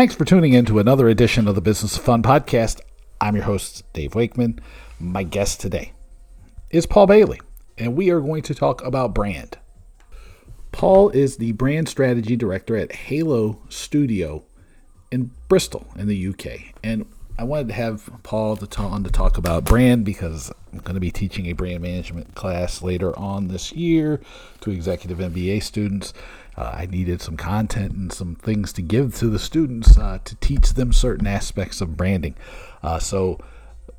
Thanks for tuning in to another edition of the Business of Fun podcast. I'm your host, Dave Wakeman. My guest today is Paul Bailey, and we are going to talk about brand. Paul is the brand strategy director at Halo Studio in Bristol, in the UK. And I wanted to have Paul on to talk about brand because I'm going to be teaching a brand management class later on this year to executive MBA students. Uh, I needed some content and some things to give to the students uh, to teach them certain aspects of branding. Uh, so,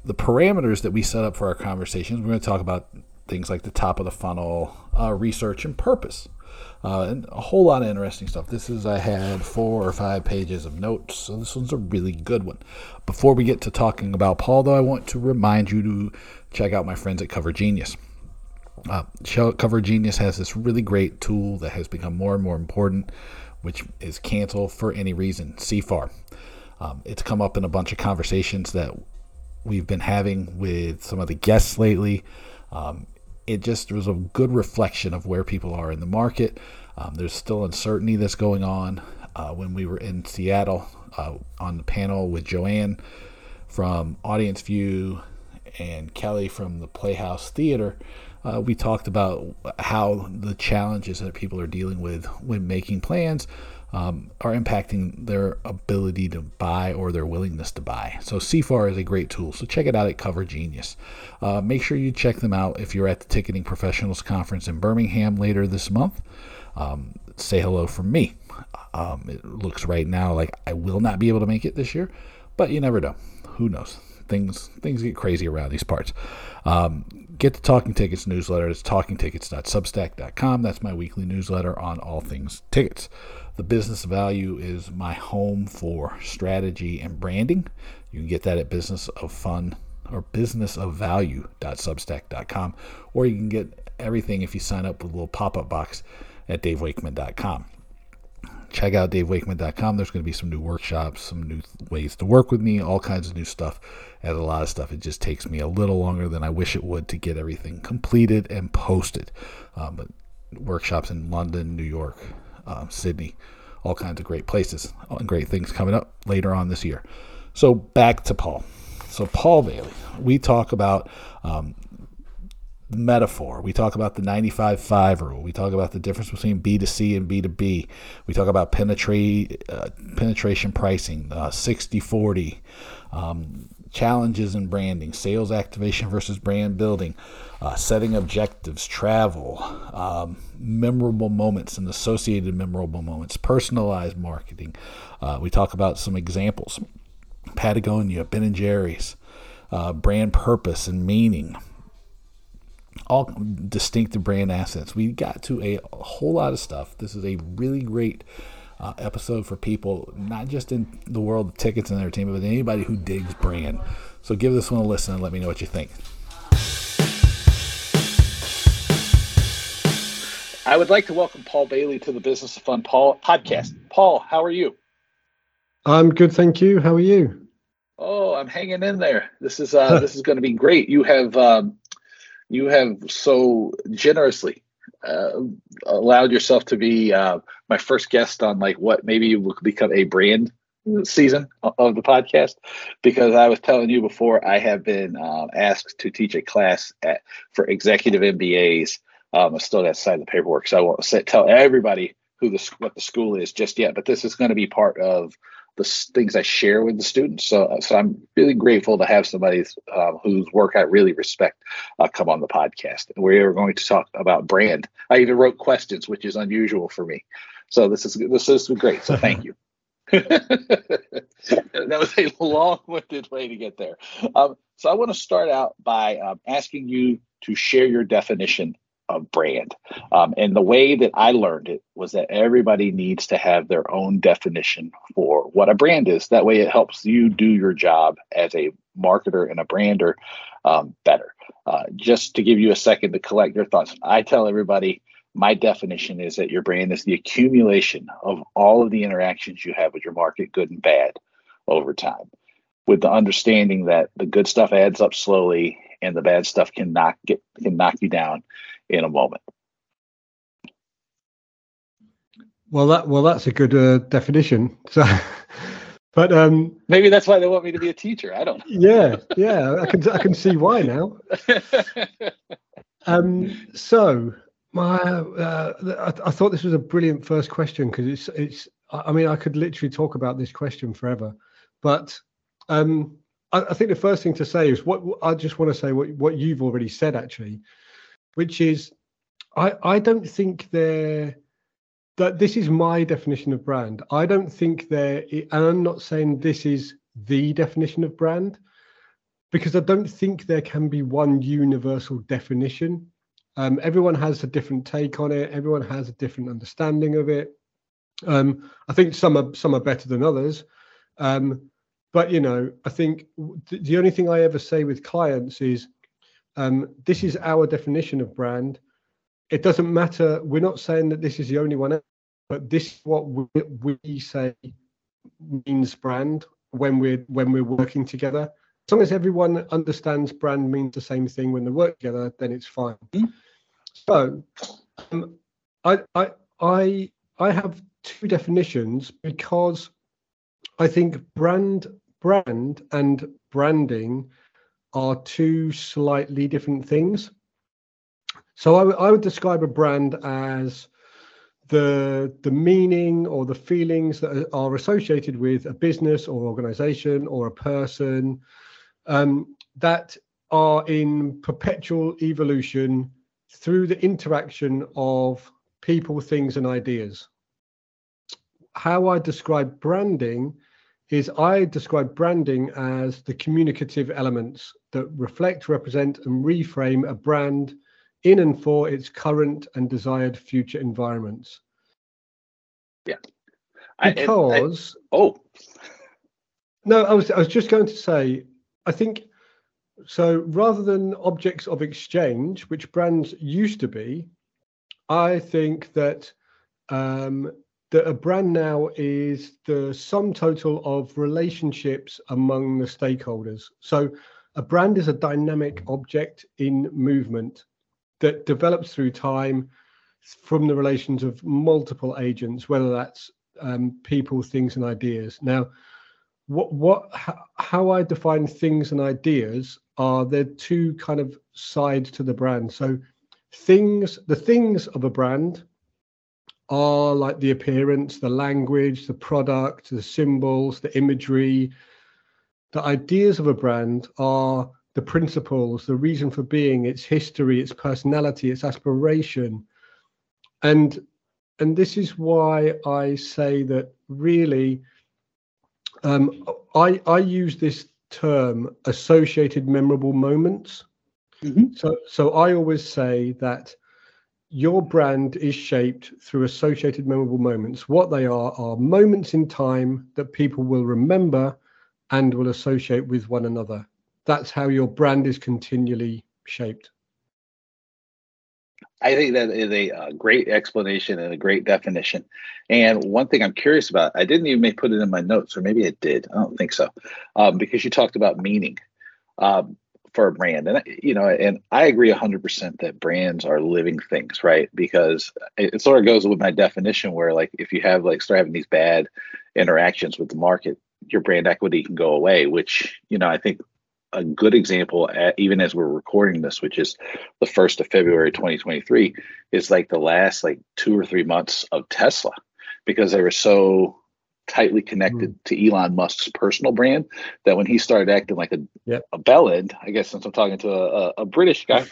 the parameters that we set up for our conversations, we're going to talk about things like the top of the funnel, uh, research, and purpose. Uh, and a whole lot of interesting stuff. This is, I had four or five pages of notes, so this one's a really good one. Before we get to talking about Paul, though, I want to remind you to check out my friends at Cover Genius. Uh, Cover Genius has this really great tool that has become more and more important, which is cancel for any reason, CFAR. Um, it's come up in a bunch of conversations that we've been having with some of the guests lately. Um, it just was a good reflection of where people are in the market. Um, there's still uncertainty that's going on. Uh, when we were in Seattle uh, on the panel with Joanne from AudienceView and Kelly from the Playhouse Theater, uh, we talked about how the challenges that people are dealing with when making plans um, are impacting their ability to buy or their willingness to buy. So CFAR is a great tool. So check it out at Cover Genius. Uh, make sure you check them out if you're at the Ticketing Professionals Conference in Birmingham later this month. Um, say hello from me. Um, it looks right now like I will not be able to make it this year, but you never know. Who knows? Things things get crazy around these parts. Um, get the Talking Tickets newsletter. It's talkingtickets.substack.com. That's my weekly newsletter on all things tickets. The Business Value is my home for strategy and branding. You can get that at Business of Fun or businessofvalue.substack.com, or you can get everything if you sign up with a little pop up box at davewakeman.com. Check out davewakeman.com. There's going to be some new workshops, some new ways to work with me, all kinds of new stuff, and a lot of stuff. It just takes me a little longer than I wish it would to get everything completed and posted. Um, but workshops in London, New York, um, Sydney, all kinds of great places and great things coming up later on this year. So back to Paul. So Paul Bailey, we talk about um, metaphor. We talk about the 95-5 rule. We talk about the difference between B2C and B2B. We talk about penetrate, uh, penetration pricing, uh, 60-40, um, challenges in branding, sales activation versus brand building, uh, setting objectives, travel, um, memorable moments and associated memorable moments, personalized marketing. Uh, we talk about some examples Patagonia, Ben and Jerry's, uh, brand purpose and meaning. All distinctive brand assets. We got to a, a whole lot of stuff. This is a really great uh, episode for people, not just in the world of tickets and entertainment, but anybody who digs brand. So give this one a listen and let me know what you think. I would like to welcome Paul Bailey to the Business of Fun Paul podcast. Paul, how are you? I'm good, thank you. How are you? Oh, I'm hanging in there. This is uh, this is going to be great. You have um, you have so generously uh, allowed yourself to be uh, my first guest on like what maybe will become a brand season of the podcast because I was telling you before I have been uh, asked to teach a class at for executive MBAs. Um, I still got to sign the paperwork, so I won't say, tell everybody who the what the school is just yet. But this is going to be part of the things I share with the students. So, so I'm really grateful to have somebody uh, whose work I really respect uh, come on the podcast. We are going to talk about brand. I even wrote questions, which is unusual for me. So this is this is great. So thank you. that was a long-winded way to get there. Um, so I want to start out by um, asking you to share your definition of brand. Um, and the way that I learned it was that everybody needs to have their own definition for what a brand is. That way, it helps you do your job as a marketer and a brander um, better. Uh, just to give you a second to collect your thoughts, I tell everybody my definition is that your brand is the accumulation of all of the interactions you have with your market, good and bad, over time, with the understanding that the good stuff adds up slowly and the bad stuff can knock get can knock you down in a moment. Well, that well, that's a good uh, definition. So, But um, maybe that's why they want me to be a teacher. I don't know. Yeah, yeah, I can I can see why now. um, so my uh, I, I, thought this was a brilliant first question because it's it's I mean I could literally talk about this question forever, but um, I, I think the first thing to say is what I just want to say what what you've already said actually, which is I I don't think there that this is my definition of brand. I don't think there, and I'm not saying this is the definition of brand, because I don't think there can be one universal definition. Um, everyone has a different take on it. Everyone has a different understanding of it. Um, I think some are some are better than others, um, but you know, I think th- the only thing I ever say with clients is, um, "This is our definition of brand." it doesn't matter. We're not saying that this is the only one, but this is what we, we say means brand when we're when we're working together. As long as everyone understands brand means the same thing when they work together, then it's fine. Mm-hmm. So, um, I I I I have two definitions because I think brand brand and branding are two slightly different things. So I, w- I would describe a brand as the the meaning or the feelings that are associated with a business or organization or a person um, that are in perpetual evolution through the interaction of people, things, and ideas. How I describe branding is I describe branding as the communicative elements that reflect, represent, and reframe a brand in and for its current and desired future environments. Yeah. Because I, I, oh no, I was I was just going to say, I think so rather than objects of exchange, which brands used to be, I think that um, that a brand now is the sum total of relationships among the stakeholders. So a brand is a dynamic object in movement that develops through time from the relations of multiple agents, whether that's um, people, things, and ideas. Now, what what how I define things and ideas are there two kind of sides to the brand. So things, the things of a brand are like the appearance, the language, the product, the symbols, the imagery. The ideas of a brand are the principles, the reason for being, its history, its personality, its aspiration. And and this is why I say that really um, I I use this term associated memorable moments. Mm-hmm. So so I always say that your brand is shaped through associated memorable moments. What they are are moments in time that people will remember and will associate with one another that's how your brand is continually shaped. I think that is a, a, great explanation and a great definition. And one thing I'm curious about, I didn't even put it in my notes, or maybe I did. I don't think so, um, because you talked about meaning um, for a brand, and you know, and I agree 100% that brands are living things, right? Because it, sort of goes with my definition, where like if you have like start having these bad interactions with the market, your brand equity can go away. Which you know, I think a good example, at, even as we're recording this, which is the first of February 2023, is like the last like two or three months of Tesla, because they were so tightly connected mm. to Elon Musk's personal brand that when he started acting like a yep. a bellend, I guess since I'm talking to a, a British guy,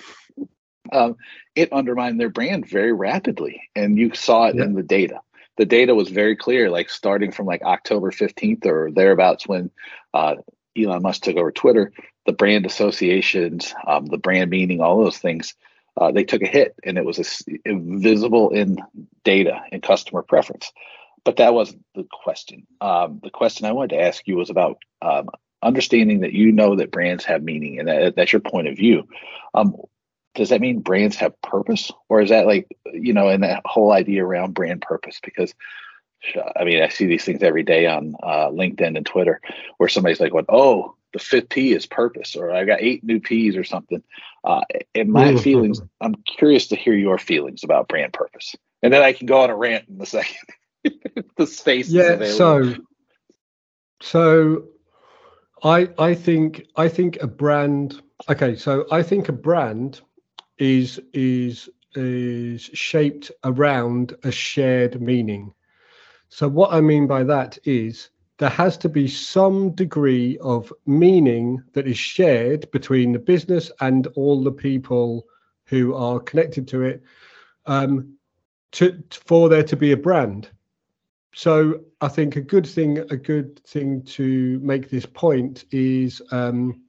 um, it undermined their brand very rapidly, and you saw it yep. in the data. The data was very clear, like starting from like October 15th or thereabouts when uh, Elon Musk took over Twitter, the brand associations, um, the brand meaning, all those things, uh, they took a hit, and it was a, visible in data and customer preference. But that wasn't the question. Um, the question I wanted to ask you was about um, understanding that you know that brands have meaning, and that, that's your point of view. Um, does that mean brands have purpose, or is that like you know, in that whole idea around brand purpose? Because I mean, I see these things every day on uh, LinkedIn and Twitter where somebody's like, "What? Oh, the fifth P is purpose," or "I got eight new P's" or something. Uh, and my feelings, I'm curious to hear your feelings about brand purpose, and then I can go on a rant in a second. the space. Yeah. So, So, I I think I think a brand. Okay, so I think a brand is is is shaped around a shared meaning. So what I mean by that is there has to be some degree of meaning that is shared between the business and all the people who are connected to it um, to for there to be a brand so i think a good thing a good thing to make this point is um,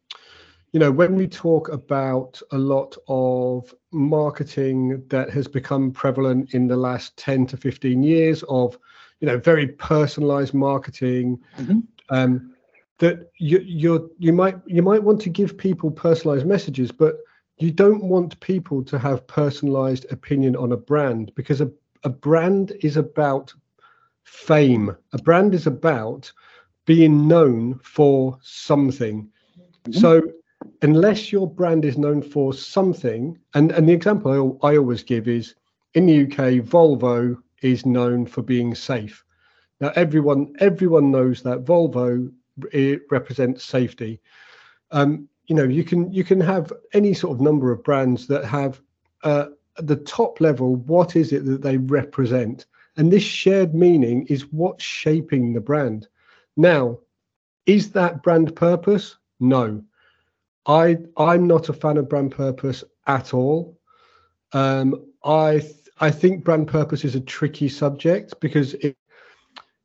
you know when we talk about a lot of marketing that has become prevalent in the last 10 to 15 years of you know very personalized marketing mm-hmm. um, that you you you might you might want to give people personalized messages but you don't want people to have personalized opinion on a brand because a, a brand is about fame a brand is about being known for something mm-hmm. so unless your brand is known for something and and the example I, I always give is in the uk volvo is known for being safe. Now, everyone everyone knows that Volvo it represents safety. Um, you know, you can you can have any sort of number of brands that have uh, at the top level. What is it that they represent? And this shared meaning is what's shaping the brand. Now, is that brand purpose? No, I I'm not a fan of brand purpose at all. Um, I I think brand purpose is a tricky subject because it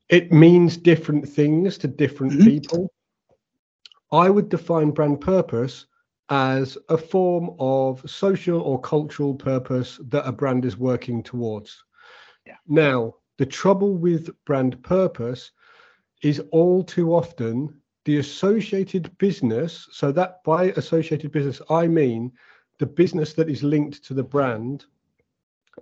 it means different things to different mm-hmm. people. I would define brand purpose as a form of social or cultural purpose that a brand is working towards. Yeah. Now, the trouble with brand purpose is all too often the associated business. So, that by associated business, I mean the business that is linked to the brand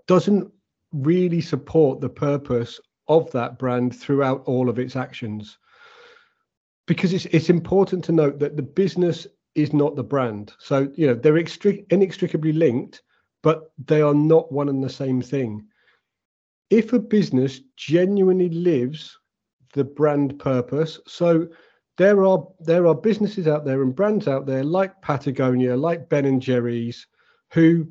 doesn't really support the purpose of that brand throughout all of its actions. Because it's it's important to note that the business is not the brand. So you know they're inextricably linked, but they are not one and the same thing. If a business genuinely lives the brand purpose, so there are there are businesses out there and brands out there like Patagonia, like Ben and Jerry's, who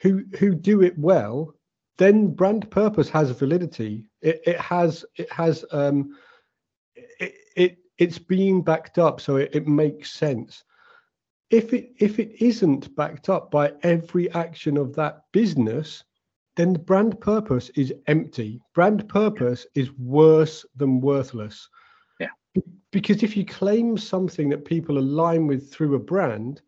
who who do it well, then brand purpose has validity. It, it has it has um, it, it it's being backed up, so it, it makes sense. If it if it isn't backed up by every action of that business, then the brand purpose is empty. Brand purpose is worse than worthless. Yeah. Because if you claim something that people align with through a brand,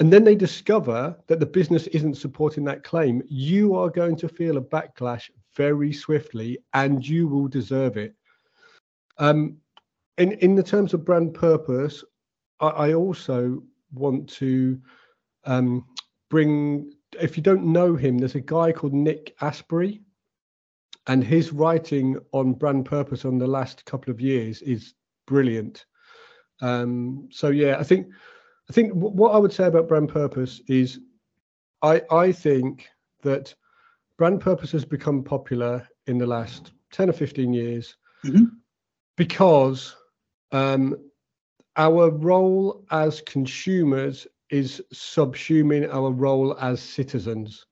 and then they discover that the business isn't supporting that claim, you are going to feel a backlash very swiftly and you will deserve it. Um, in, in the terms of brand purpose, I, I also want to um, bring, if you don't know him, there's a guy called Nick Asbury, and his writing on brand purpose on the last couple of years is brilliant. Um, so, yeah, I think I think what I would say about brand purpose is I I think that brand purpose has become popular in the last 10 or 15 years mm-hmm. because um, our role as consumers is subsuming our role as citizens.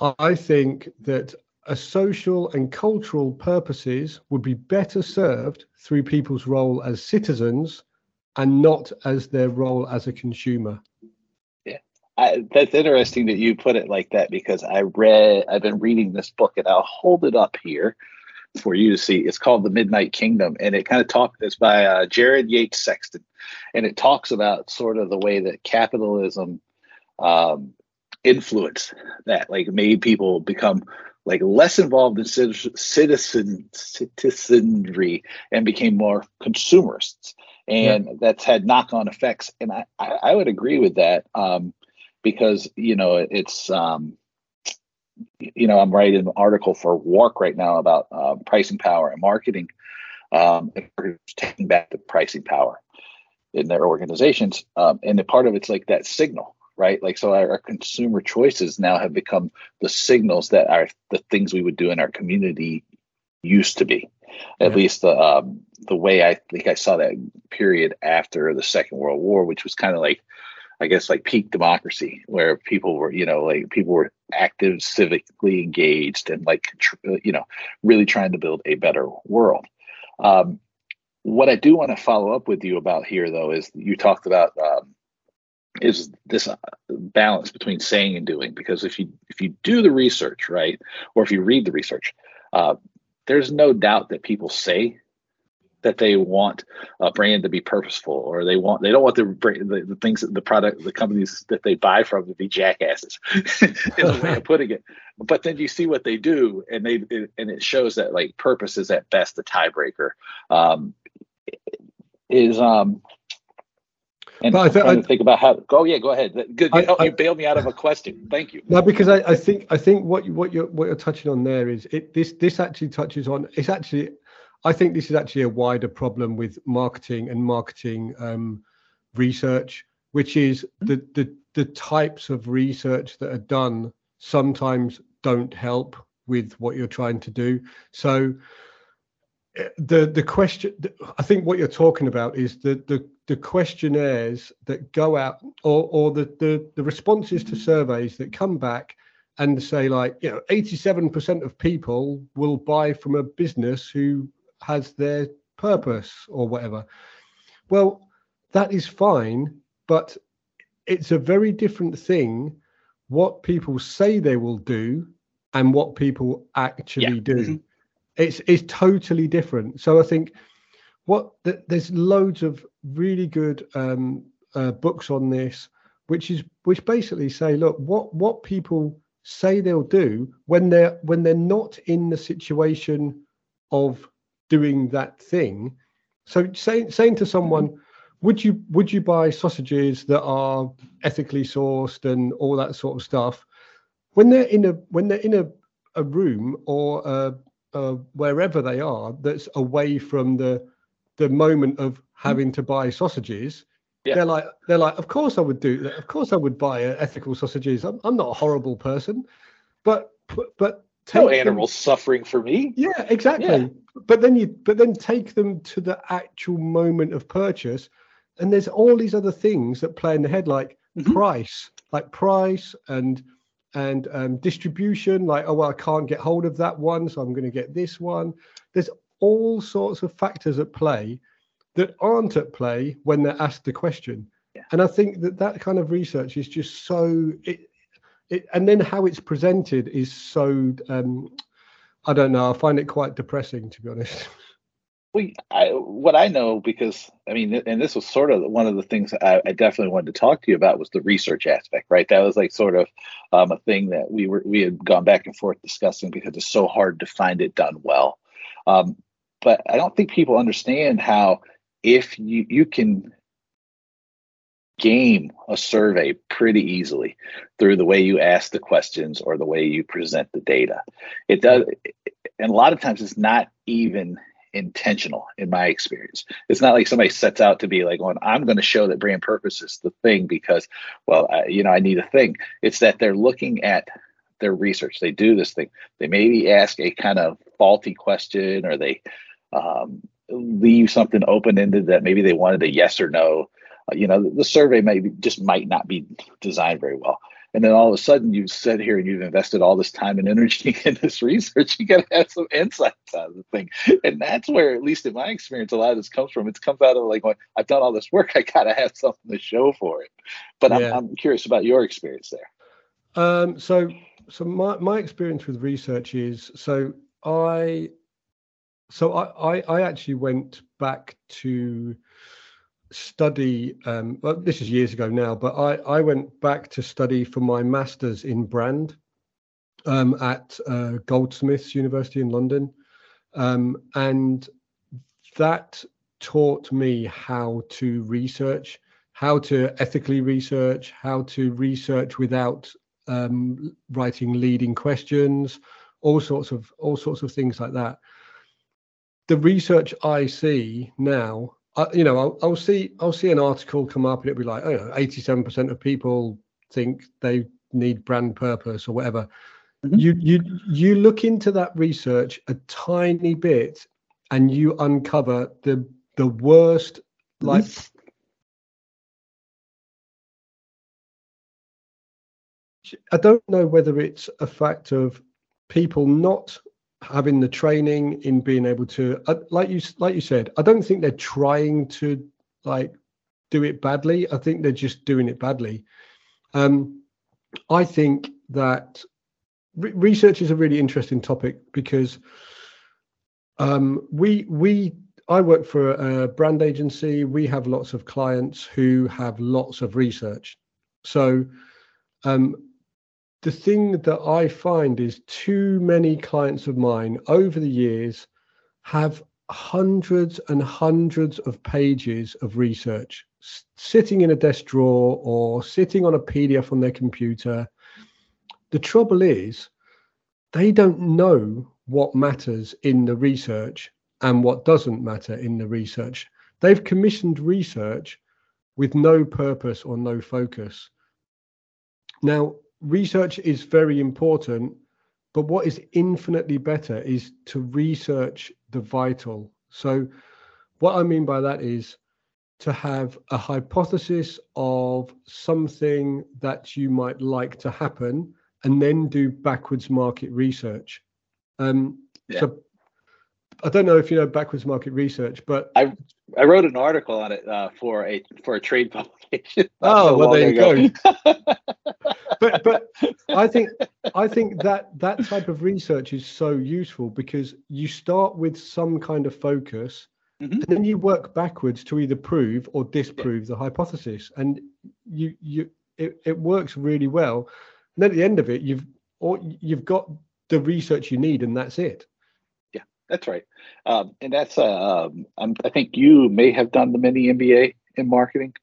I think that a social and cultural purposes would be better served through people's role as citizens and not as their role as a consumer. Yeah, I, that's interesting that you put it like that because I read, I've been reading this book and I'll hold it up here for you to see. It's called The Midnight Kingdom, and it kind of talks. It's by uh, Jared Yates Sexton, and it talks about sort of the way that capitalism um, influenced that, like made people become like less involved in citizen citizenry and became more consumerists and yeah. that's had knock-on effects and I, I, I would agree with that um, because you know it's um, you know i'm writing an article for WARC right now about uh, pricing power and marketing. Um, taking back the pricing power in their organizations. Um, and the part of it's like that signal right? Like so our, our, consumer choices now have become the signals that are the things we would do in our community used to be. At yeah. least the um, the way I think I saw that period after the Second World War, which was kind of like, I guess, like peak democracy, where people were, you know, like people were active, civically engaged, and like, you know, really trying to build a better world. Um, what I do want to follow up with you about here, though, is you talked about um, is this uh, balance between saying and doing. Because if you if you do the research right, or if you read the research, uh, there's no doubt that people say that they want a brand to be purposeful or they want they don't want the the, the things the product the companies that they buy from to be jackasses is a way of putting it but then you see what they do and they it, and it shows that like purpose is at best a tiebreaker um is um and I, th- I think about how. Go, oh, yeah, go ahead. Good, you, I, I, you bailed me out of a question. Thank you. No, because I, I think I think what you, what you're what you're touching on there is it. This this actually touches on. It's actually, I think this is actually a wider problem with marketing and marketing um, research, which is the the the types of research that are done sometimes don't help with what you're trying to do. So eh, the the question i think what you're talking about is the the the questionnaires that go out or, or the, the, the responses to surveys that come back and say like you know 87% of people will buy from a business who has their purpose or whatever well that is fine but it's a very different thing what people say they will do and what people actually yeah. do mm-hmm. it's it's totally different so i think what the, there's loads of really good um, uh, books on this, which is which basically say, look, what what people say they'll do when they're when they're not in the situation of doing that thing. So saying saying to someone, would you would you buy sausages that are ethically sourced and all that sort of stuff? When they're in a when they're in a, a room or uh, uh, wherever they are that's away from the the moment of having to buy sausages, yeah. they're like they're like, of course I would do that. Of course I would buy ethical sausages. I'm, I'm not a horrible person, but but no animals them, suffering for me. Yeah, exactly. Yeah. But then you but then take them to the actual moment of purchase, and there's all these other things that play in the head, like mm-hmm. price, like price and and um, distribution. Like, oh well, I can't get hold of that one, so I'm going to get this one. There's all sorts of factors at play that aren't at play when they're asked the question. Yeah. And I think that that kind of research is just so it, it and then how it's presented is so um, I don't know. I find it quite depressing to be honest. We, I, what I know, because I mean, and this was sort of one of the things I, I, definitely wanted to talk to you about was the research aspect, right? That was like sort of um, a thing that we were we had gone back and forth discussing because it's so hard to find it done well. Um, but I don't think people understand how if you you can game a survey pretty easily through the way you ask the questions or the way you present the data. It does, and a lot of times it's not even intentional in my experience. It's not like somebody sets out to be like, "Well, I'm going to show that brand purpose is the thing because, well, I, you know, I need a thing." It's that they're looking at their research. They do this thing. They maybe ask a kind of faulty question, or they um, leave something open ended that maybe they wanted a yes or no. You know, the, the survey maybe just might not be designed very well. And then all of a sudden you sit here and you've invested all this time and energy in this research. You got to have some insights out of the thing. And that's where, at least in my experience, a lot of this comes from. It comes out of like, I've done all this work. I got to have something to show for it. But yeah. I'm, I'm curious about your experience there. Um, so, so my, my experience with research is, so I so I, I, I actually went back to study um, well this is years ago now but i i went back to study for my masters in brand um, at uh, goldsmiths university in london. Um, and that taught me how to research how to ethically research how to research without um, writing leading questions all sorts of all sorts of things like that. The research I see now, I, you know, I'll, I'll, see I'll see an article come up and it'll be like, oh, 87% of people think they need brand purpose or whatever. Mm-hmm. You you you look into that research a tiny bit, and you uncover the the worst like I don't know whether it's a fact of people not having the training in being able to uh, like you like you said i don't think they're trying to like do it badly. I think they're just doing it badly. Um i think that re- research is a really interesting topic because um we we i work for a brand agency. We have lots of clients who have lots of research. So um the thing that I find is too many clients of mine over the years have hundreds and hundreds of pages of research sitting in a desk drawer or sitting on a PDF on their computer. The trouble is, they don't know what matters in the research and what doesn't matter in the research. They've commissioned research with no purpose or no focus. Now, research is very important, but what is infinitely better is to research the vital. So, what I mean by that is to have a hypothesis of something that you might like to happen and then do backwards market research. Um, yeah. So I don't know if you know backwards market research, but I I wrote an article on it uh, for a for a trade publication. Oh well, there you go. but but I think I think that that type of research is so useful because you start with some kind of focus, mm-hmm. and then you work backwards to either prove or disprove yeah. the hypothesis, and you you it, it works really well. And then at the end of it, you've or you've got the research you need, and that's it. That's right, um, and that's uh, um, i think you may have done the mini MBA in marketing.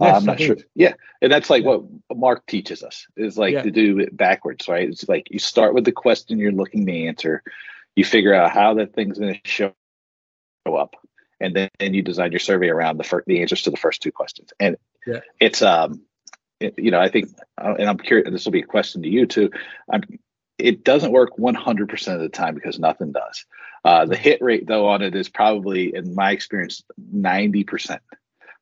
Yes, uh, I'm not sure. Yeah, and that's like yeah. what Mark teaches us is like yeah. to do it backwards, right? It's like you start with the question you're looking to answer, you figure out how that thing's going to show up, and then and you design your survey around the first, the answers to the first two questions. And yeah. it's um, it, you know, I think, uh, and I'm curious. This will be a question to you too. I'm it doesn't work 100% of the time because nothing does. Uh, the hit rate, though, on it is probably, in my experience, 90%.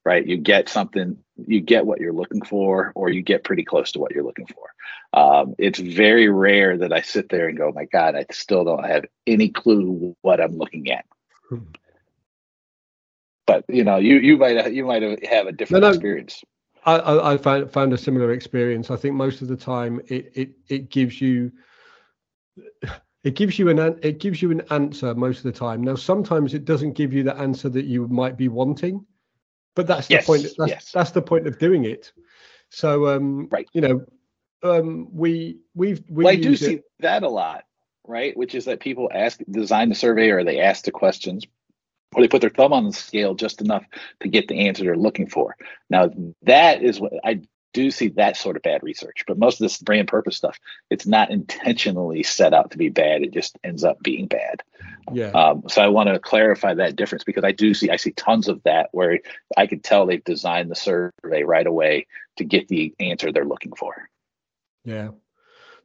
Right, you get something, you get what you're looking for, or you get pretty close to what you're looking for. Um, it's very rare that I sit there and go, "My God, I still don't have any clue what I'm looking at." Hmm. But you know, you you might you might have a different no, no. experience. I, I found found a similar experience. I think most of the time it it it gives you it gives you an it gives you an answer most of the time. Now, sometimes it doesn't give you the answer that you might be wanting, but that's yes, the point. That's, yes. that's the point of doing it. So, um, right, you know, um, we we've we well, I do see that a lot, right? Which is that people ask design the survey or they ask the questions or they put their thumb on the scale just enough to get the answer they're looking for. Now, that is what I do see that sort of bad research. But most of this brand purpose stuff, it's not intentionally set out to be bad. It just ends up being bad. Yeah. Um, so I want to clarify that difference because I do see I see tons of that where I could tell they've designed the survey right away to get the answer they're looking for. Yeah,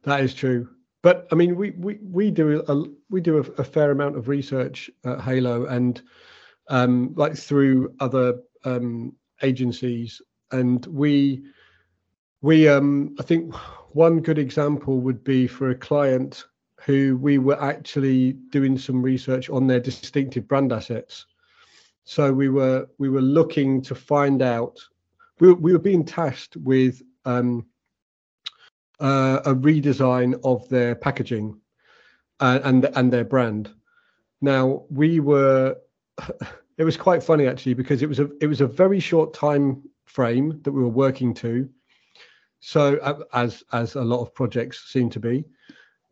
that is true. But I mean, we we we do a we do a, a fair amount of research at Halo and um, like through other um, agencies, and we we um i think one good example would be for a client who we were actually doing some research on their distinctive brand assets. So we were we were looking to find out we were, we were being tasked with um, uh, a redesign of their packaging uh, and and their brand. Now we were it was quite funny actually because it was a it was a very short time frame that we were working to so uh, as as a lot of projects seem to be,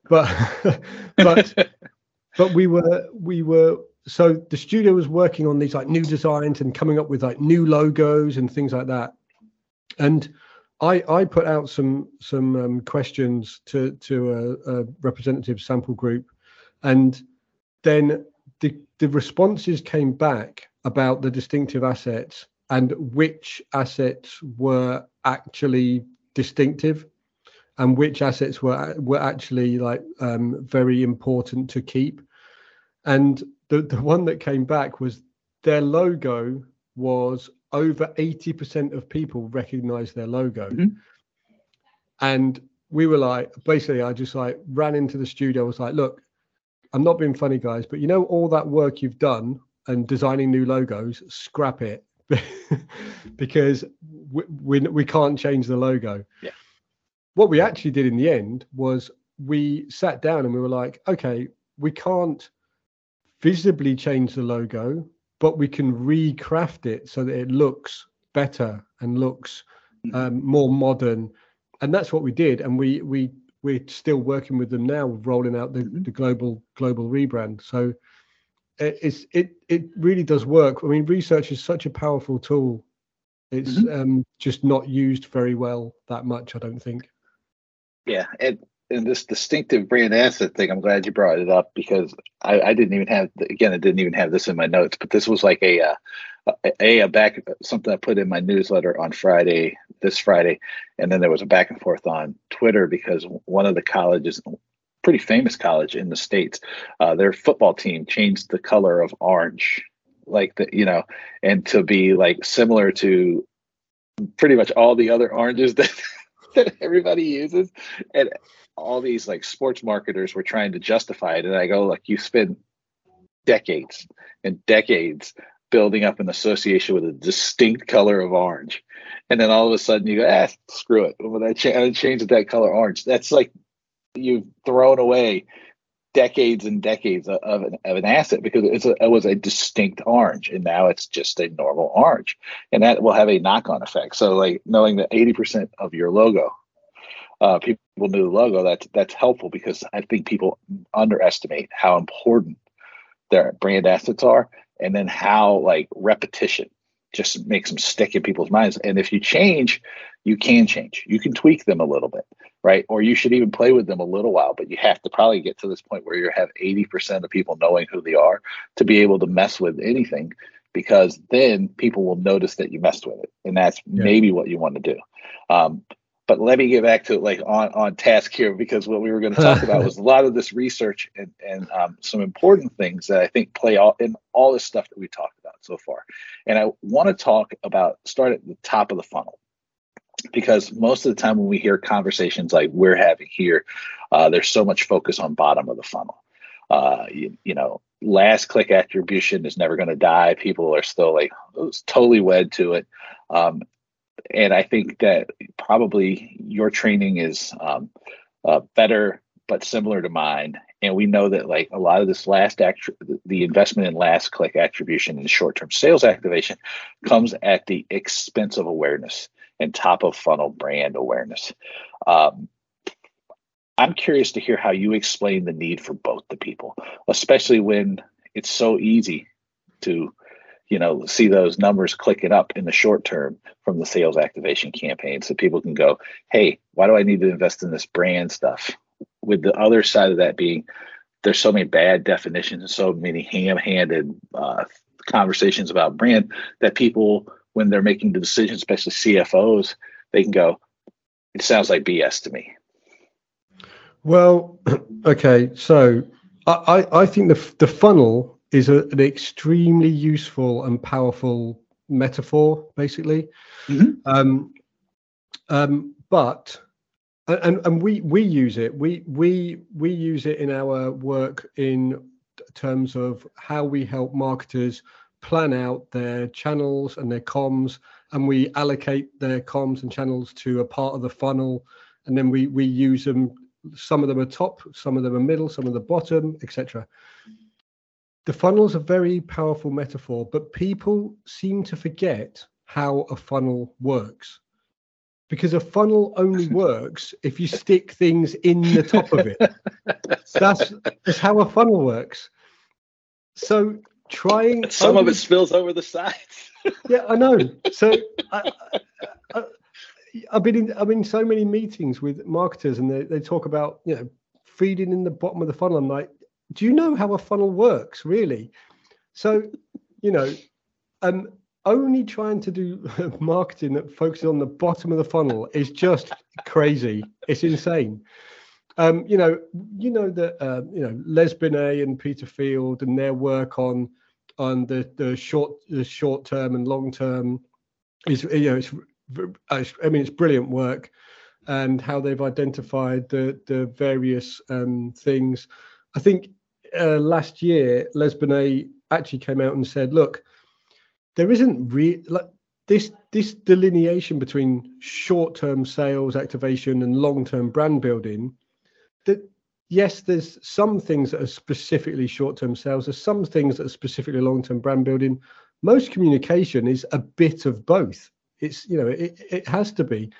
but but but we were we were so the studio was working on these like new designs and coming up with like new logos and things like that, and I I put out some some um, questions to to a, a representative sample group, and then the the responses came back about the distinctive assets and which assets were actually distinctive and which assets were were actually like um, very important to keep and the the one that came back was their logo was over 80% of people recognize their logo. Mhm. And we were like, basically, I just like ran into the studio. I was like, look, I'm not being funny, guys, but you know, all that work you've done and designing new logos, scrap it because we, we, we can't change the logo. Yeah. What we actually did in the end was we sat down and we were like, okay, we can't visibly change the logo, but we can recraft it so that it looks better and looks Mhm. um, more modern. And that's what we did. And we we we're still working with them now, rolling out the, Mhm. the global global rebrand. So it's it it really does work. I mean, research is such a powerful tool. It's um, just not used very well that much, I don't think. Yeah, and and this distinctive brand asset thing, I'm glad you brought it up because I, I didn't even have again, I didn't even have this in my notes, but this was like a uh, a, a back something I put in my newsletter on Friday, this Friday, and then there was a back and forth on Twitter because one of the colleges, pretty famous college in the states, uh, their football team changed the color of orange, like the you know, and to be like similar to pretty much all the other oranges that that everybody uses, and all these like sports marketers were trying to justify it. And i go like you spend decades and decades building up an association with a distinct color of orange. And then all of a sudden you go ah screw it. When i, I changed that color orange. That's like you've thrown away decades and decades of, an, of an asset because it's a, it was a distinct orange and now it's just a normal orange and that will have a knock-on effect so like knowing that 80% of your logo uh, people knew the logo, that's that's helpful because I think people underestimate how important their brand assets are, and then how like repetition just makes them stick in people's minds. And if you change, you can change. You can tweak them a little bit, right? Or you should even play with them a little while, but you have to probably get to this point where you have 80% of people knowing who they are to be able to mess with anything because then people will notice that you messed with it. And that's Yeah. maybe what you want to do. Um, but let me get back to like on, on task here because what we were going to talk about was a lot of this research and, and um, some important things that I think play all in all this stuff that we talked about so far. And I want to talk about start at the top of the funnel because most of the time when we hear conversations like we're having here, uh, there's so much focus on bottom of the funnel. Uh, you, you know, last click attribution is never going to die. People are still like totally wed to it. Um, and I think that probably your training is um, uh, better but similar to mine. And we know that like a lot of this last act, the investment in last click attribution and short term sales activation comes at the expense of awareness and top of funnel brand awareness. Um, I'm curious to hear how you explain the need for both the people, especially when it's so easy to you know see those numbers clicking up in the short term from the sales activation campaign so people can go hey why do i need to invest in this brand stuff with the other side of that being there's so many bad definitions and so many ham-handed uh, conversations about brand that people when they're making the decision especially cfos they can go it sounds like bs to me Well, okay, so I, I, think the the funnel is a, an extremely useful and powerful metaphor, basically. Mhm. Um, um, but and and we we use it. We we we use it in our work in terms of how we help marketers plan out their channels and their comms, and we allocate their comms and channels to a part of the funnel, and then we we use them. Some of them are top, some of them are middle, some of the bottom, etc. The funnel is a very powerful metaphor, but people seem to forget how a funnel works. Because a funnel only works if you stick things in the top of it. That's, that's how a funnel works. So trying some of it spills over the sides yeah, I know. So I, I, I've been in I'm in so many meetings with marketers, and they, they talk about you know feeding in the bottom of the funnel. I'm like, do you know how a funnel works, really? So, you know, um, only trying to do marketing that focuses on the bottom of the funnel is just crazy. It's insane. Um, you know, you know that uh, you know Les Binet and Peter Field and their work on on the the short the short term and long term is you know it's I mean it's brilliant work and how they've identified the the various um, things. I think uh, last year Les Binet actually came out and said, look, there isn't re- like this this delineation between short-term sales activation and long-term brand building that yes there's some things that are specifically short-term sales there's some things that are specifically long-term brand building most communication is a bit of both it's you know it, it has to be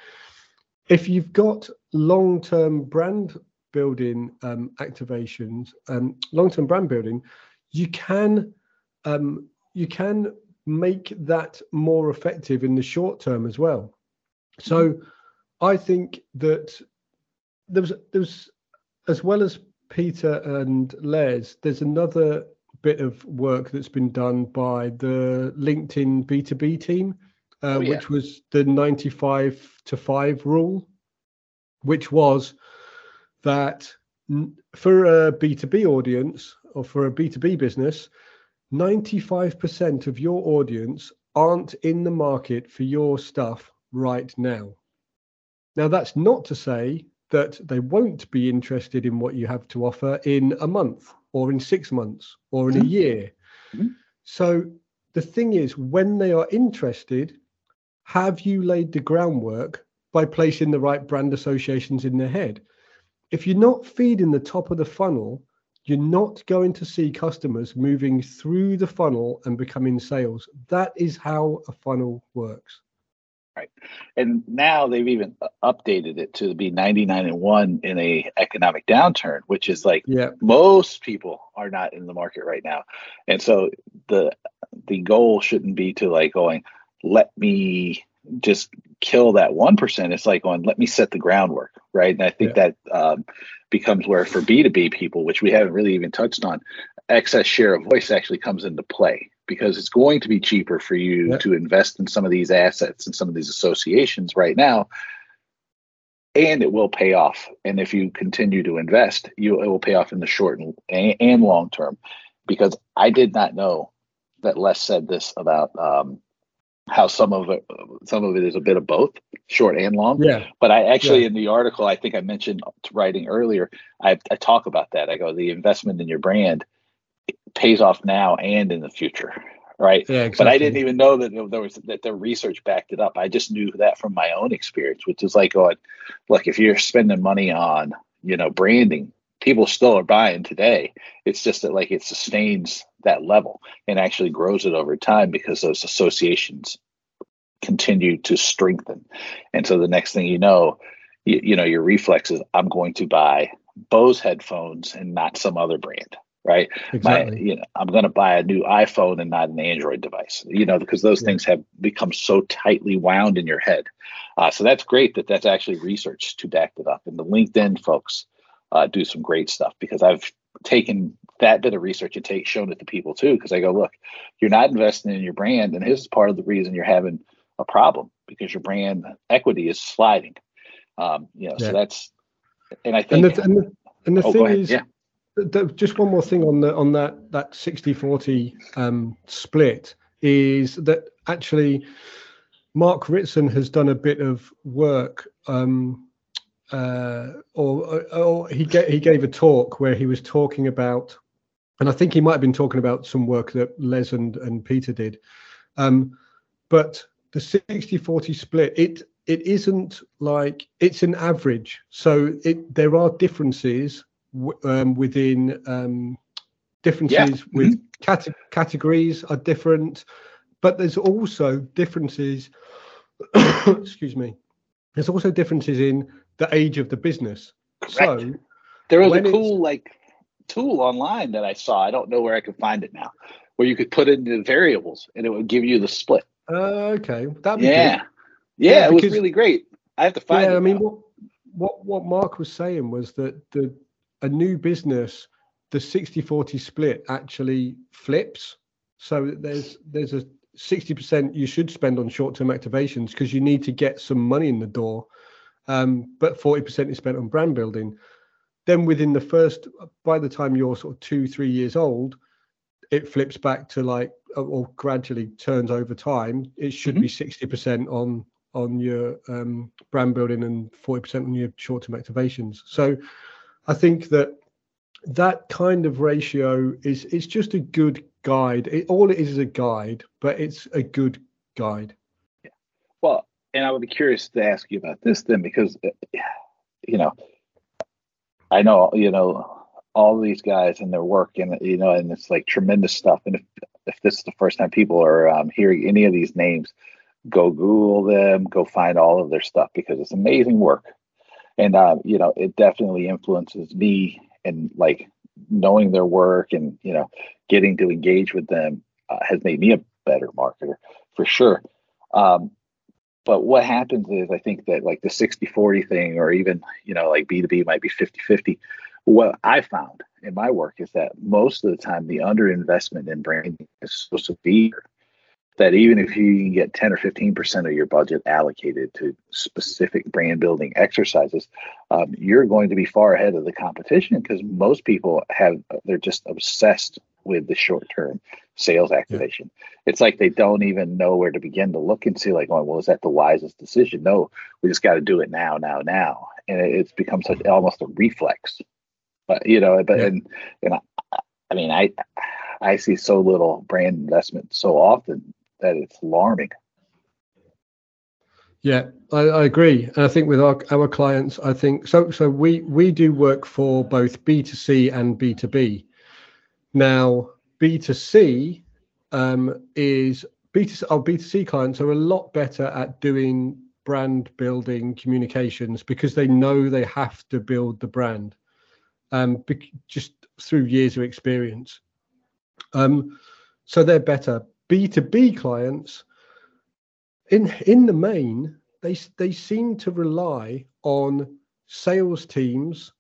if you've got long-term brand building um, activations um, long-term brand building you can um, you can make that more effective in the short term as well. So. I think that there was there was as well as Peter and Les, there's another bit of work that's been done by the LinkedIn B2B team, uh, oh, yeah. which was the 95 to 5 rule, which was that for a B2B audience or for a B2B business, 95% of your audience aren't in the market for your stuff right now. Now, that's not to say that they won't be interested in what you have to offer in a month or in six months or in a mm-hmm. year. Mm-hmm. So, the thing is, when they are interested, have you laid the groundwork by placing the right brand associations in their head? If you're not feeding the top of the funnel, you're not going to see customers moving through the funnel and becoming sales. That is how a funnel works. Right. And now they've even updated it to be 99 and 1 in a economic downturn, which is like yeah. most people are not in the market right now. And so the the goal shouldn't be to like going, let me just kill that 1%. It's like going, let me set the groundwork. Right. And I think yeah. that um, becomes where for B2B people, which we haven't really even touched on, excess share of voice actually comes into play because it's going to be cheaper for you to invest in some of these assets and some of these associations right now and it will pay off. And if you continue to invest you it will pay off in the short and, and long term. Because i did not know that les said this about um, how some of it some of it is a bit of both short and long. Yeah. But i actually yeah. in the article i think i mentioned writing earlier I, I talk about that. I go the investment in your brand pays off now and in the future right yeah, exactly. but i didn't even know that there was that the research backed it up i just knew that from my own experience which is like going look if you're spending money on you know branding people still are buying today. It's just that like it sustains that level and actually grows it over time because those associations continue to strengthen. And so the next thing you know, you, you know, your reflex is I'm going to buy Bose headphones and not some other brand. Right. Exactly. My, you know, I'm going to buy a new iPhone and not an Android device, you know, because those yeah. things have become so tightly wound in your head. Uh, so that's great that that's actually research to back it up. And the LinkedIn folks, uh, do some great stuff because I've taken that bit of research and take shown it to people too because I go, look, you're not investing in your brand, and this is part of the reason you're having a problem because your brand equity is sliding. Um, you know, yeah. so that's and I think and the, and the, and the oh, thing is, yeah. Just one more thing on the on that that 60 40 um, split is that actually Mark Ritson has done a bit of work um, uh, or, or he gave, he gave a talk where he was talking about, and I think he might have been talking about some work that Les and, and Peter did. Um, but the 60 40 split, it it isn't like it's an average. So it there are differences um, within um, differences yeah. with mm-hmm. cate- categories are different, but there's also differences. excuse me. There's also differences in the age of the business. Correct. So there was a cool like tool online that I saw. I don't know where I could find it now, where you could put in the variables and it would give you the split. Uh, okay, that yeah. Yeah, yeah, it because, was really great. I have to find yeah, it. I mean, what, what what Mark was saying was that the a new business, the 60-40 split actually flips. So there's there's a 60% you should spend on short-term activations because you need to get some money in the door um, but 40% is spent on brand building. then within the first, by the time you're sort of two, three years old, it flips back to like, or gradually turns over time. It should mm-hmm. be 60% on on your um, brand building and 40% on your short-term activations. So I think that that kind of ratio is it's just a good guide. It, all it is is a guide, but it's a good guide. Yeah. Well, and I would be curious to ask you about this then, because uh, you know, I know you know all these guys and their work, and you know, and it's like tremendous stuff. And if if this is the first time people are um, hearing any of these names, go Google them, go find all of their stuff because it's amazing work. And uh, you know, it definitely influences me and like knowing their work and you know getting to engage with them uh, has made me a better marketer for sure. Um, but what happens is i think that like the 60 40 thing or even you know like b2b might be 50 50 what i found in my work is that most of the time the underinvestment in branding is so severe that even if you can get 10 or 15% of your budget allocated to specific brand building exercises, um, you're going to be far ahead of the competition because most people have, they're just obsessed with the short term sales activation. Yeah. It's like they don't even know where to begin to look and see, like, oh, well, is that the wisest decision? No, we just got to do it now, now, now. And it's become such almost a reflex. But, you know, but, yeah. and, and I, I mean, I, I see so little brand investment so often that it's alarming. Yeah, I, I, agree. And I think with our, our clients, I think so. So we we do work for both B two C and B two B. Now B two C um, is B two our B two C clients are a lot better at doing brand building communications because they know they have to build the brand, um, just through years of experience. Um, so they're better. B2B clients, in in the main, they they seem to rely on sales teams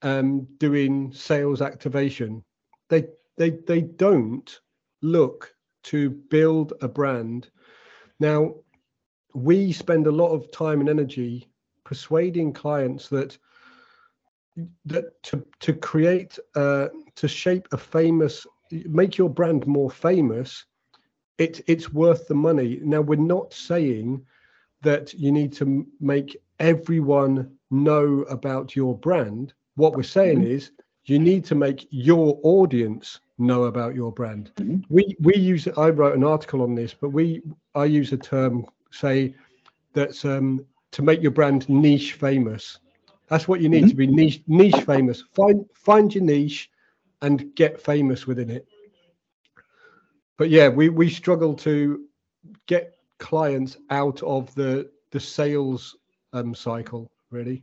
um, doing sales activation. They they they don't look to build a brand. Now, we spend a lot of time and energy persuading clients that that to to create uh, to shape a famous make your brand more famous it, it's worth the money. Now, we're not saying that you need to make everyone know about your brand. What we're saying mm-hmm. is you need to make your audience know about your brand. Mm-hmm. We we use I wrote an article on this, but we I use a term say that's um, to make your brand niche famous. That's what you need mm-hmm. to be niche niche famous. Find find your niche and get famous within it but yeah, we we struggle to get clients out of the the sales um, cycle really.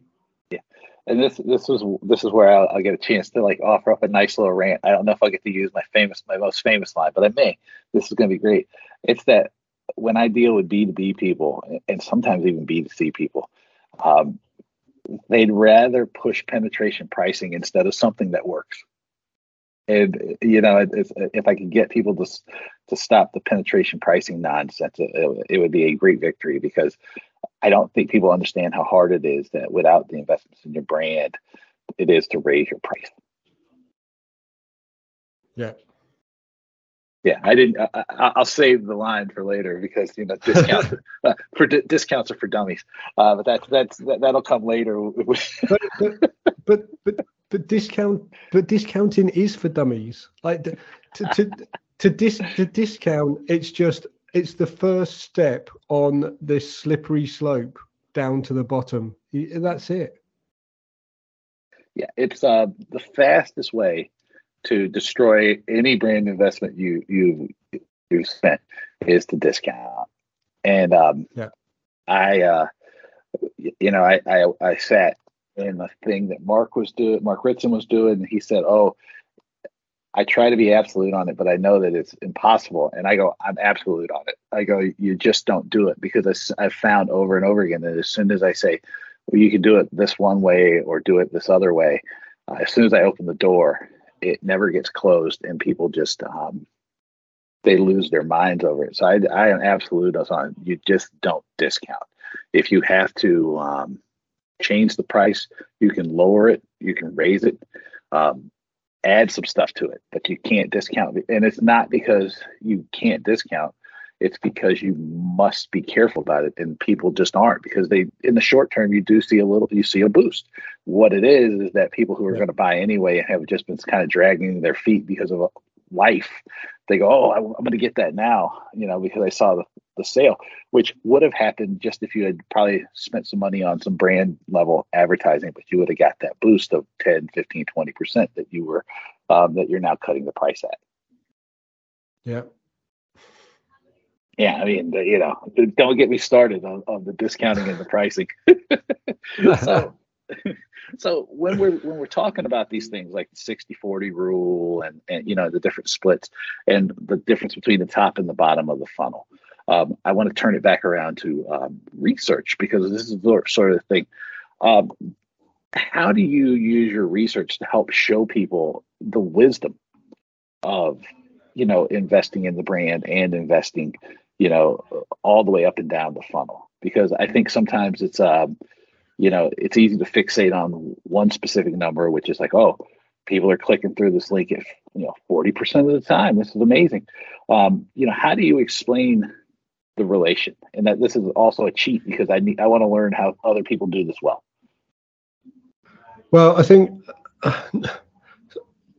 Yeah, and this this is this is where I'll, I'll, get a chance to like offer up a nice little rant. I don't know if I'll get to use my famous my most famous line, but I may. This is going to be great. It's that when I deal with B two B people and sometimes even B two C people. Um, they'd rather push penetration pricing instead of something that works and you know if, if i could get people to to stop the penetration pricing nonsense it, it, would be a great victory because i don't think people understand how hard it is that without the investments in your brand it is to raise your price. Yeah. Yeah i didn't I, will save the line for later because you know discounts uh, for discounts are for dummies. Uh, but that's that's that, that'll come later. But, but but but but discount but discounting is for dummies. Like to to to, dis, to discount it's just it's the first step on this slippery slope down to the bottom. That's it. Yeah it's uh the fastest way to destroy any brand investment you you you spent is to discount. And um yeah. I uh you know i i, I sat and the thing that Mark was doing, Mark Ritson was doing, he said, "Oh, I try to be absolute on it, but I know that it's impossible." And I go, "I'm absolute on it." I go, "You just don't do it because I've found over and over again that as soon as I say, well, you can do it this one way or do it this other way, uh, as soon as I open the door, it never gets closed, and people just um, they lose their minds over it. So I, I am absolute on. You just don't discount if you have to." Um, change the price, you can lower it, you can raise it, um, add some stuff to it, but you can't discount. And it's not because you can't discount it's because you must be careful about it and people just aren't because they in the short term you do see a little you see a boost what it is is that people who are yeah. going to buy anyway have just been kind of dragging their feet because of life they go oh i'm going to get that now you know because i saw the, the sale which would have happened just if you had probably spent some money on some brand level advertising but you would have got that boost of 10 15 20% that you were um, that you're now cutting the price at yeah yeah, I mean, the, you know, don't get me started on, on the discounting and the pricing. so, so when we're when we're talking about these things like the 60-40 rule and and you know the different splits and the difference between the top and the bottom of the funnel, um, I want to turn it back around to um, research because this is the sort of thing. Um, how do you use your research to help show people the wisdom of you know investing in the brand and investing you know, all the way up and down the funnel. Because I think sometimes it's, um, you know, it's easy to fixate on one specific number, which is like, oh, people are clicking through this link if you know 40% of the time. This is amazing. Um, you know, how do you explain the relation? And that this is also a cheat because I need I want to learn how other people do this well. Well, I think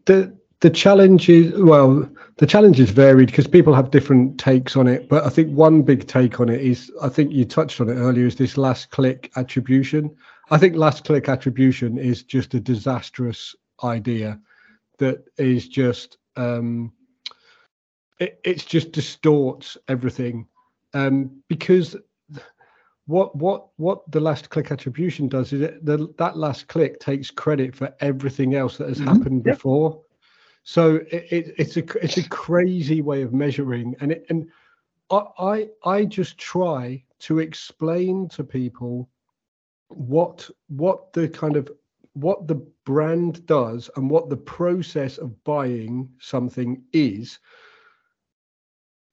the the challenge is well the challenge is varied because people have different takes on it but i think one big take on it is i think you touched on it earlier is this last click attribution i think last click attribution is just a disastrous idea that is just um it, it's just distorts everything um because what what what the last click attribution does is it the, that last click takes credit for everything else that has mm-hmm. happened yep. before so it, it, it's a it's a crazy way of measuring, and it, and I I just try to explain to people what what the kind of what the brand does and what the process of buying something is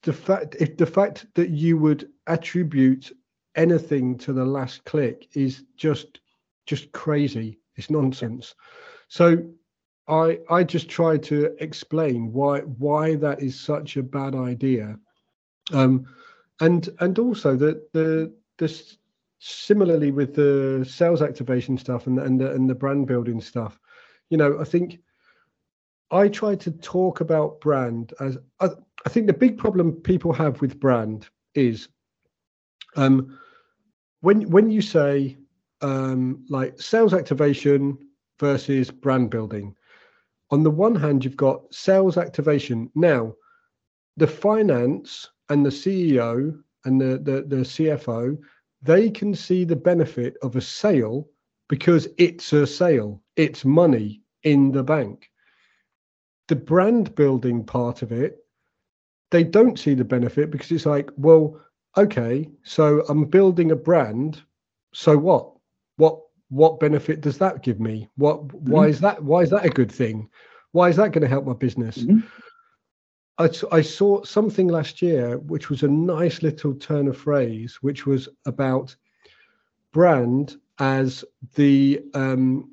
the fact if the fact that you would attribute anything to the last click is just just crazy. It's nonsense. So I I just try to explain why why that is such a bad idea, um, and and also that the this similarly with the sales activation stuff and and the, and the brand building stuff, you know I think I try to talk about brand as I, I think the big problem people have with brand is um, when when you say um, like sales activation versus brand building on the one hand, you've got sales activation. Now, the finance and the CEO and the, the, the CFO, they can see the benefit of a sale because it's a sale, it's money in the bank. The brand building part of it, they don't see the benefit because it's like, well, okay, so I'm building a brand. So what? What what benefit does that give me? What mm-hmm. why is that why is that a good thing? Why is that going to help my business? Mm-hmm. I, I saw something last year which was a nice little turn of phrase, which was about brand as the um,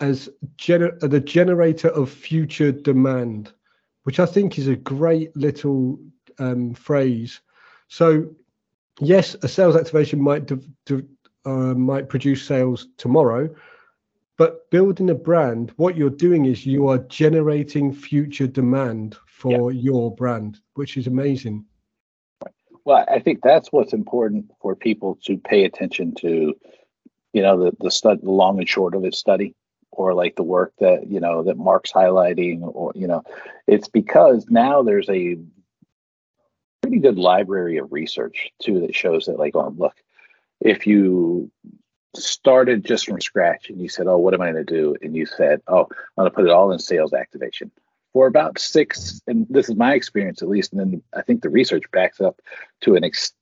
as gener- the generator of future demand, which I think is a great little um, phrase. So, yes, a sales activation might de- de- uh, might produce sales tomorrow, but building a brand, what you're doing is you are generating future demand for yeah. your brand, which is amazing. Well, I think that's what's important for people to pay attention to, you know, the the, stud, the long and short of it study, or like the work that you know that Mark's highlighting, or you know, it's because now there's a pretty good library of research too that shows that like, oh, look, if you started just from scratch and you said, Oh, what am I going to do? And you said, Oh, I'm going to put it all in sales activation for about six. And this is my experience, at least. And then I think the research backs up to an extent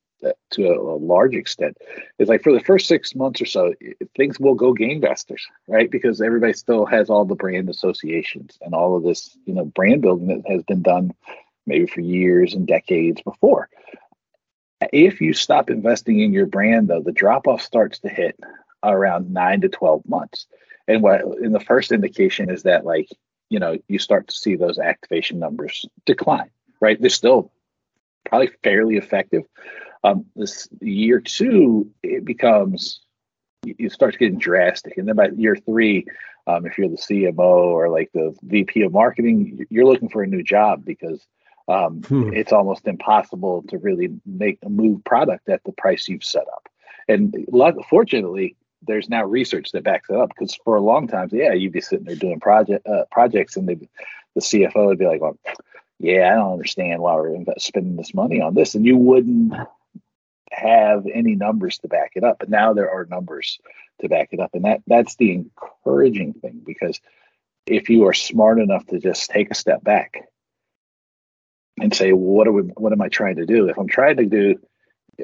to a, a, large extent is like for the first six months or so things will go gangbusters right because everybody still has all the brand associations and all of this you know brand building that has been done maybe for years and decades before if you stop investing in your brand though the drop off starts to hit around nine to 12 months. And what in the first indication is that like, you know, you start to see those activation numbers decline, right? They're still probably fairly effective. Um, this year two, it becomes you start getting drastic, and then by year three, um, if you're the CMO or like the VP of marketing, you're looking for a new job because um, hmm. it's almost impossible to really make a move product at the price you've set up. And luck, fortunately, there's now research that backs it up because for a long time, yeah, you'd be sitting there doing project uh, projects, and the CFO would be like, "Well, yeah, I don't understand why we're spending this money on this," and you wouldn't have any numbers to back it up. But now there are numbers to back it up, and that that's the encouraging thing because if you are smart enough to just take a step back and say, what are we, what am I trying to do? If I'm trying to do,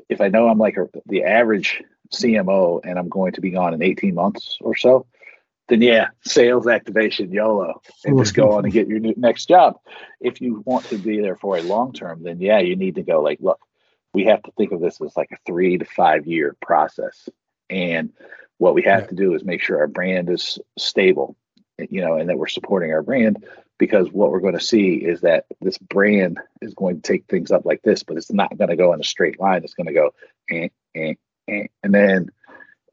if I know I'm like a, the average CMO and I'm going to be gone in 18 months or so, then yeah, sales activation, YOLO, and just go on and get your new, next job. If you want to be there for a long term, then yeah, you need to go like, look, we have to think of this as like a three to five year process. And what we have yeah. to do is make sure our brand is stable, you know, and that we're supporting our brand because what we're going to see is that this brand is going to take things up like this, but it's not going to go in a straight line. It's going to go, eh, eh, eh. and then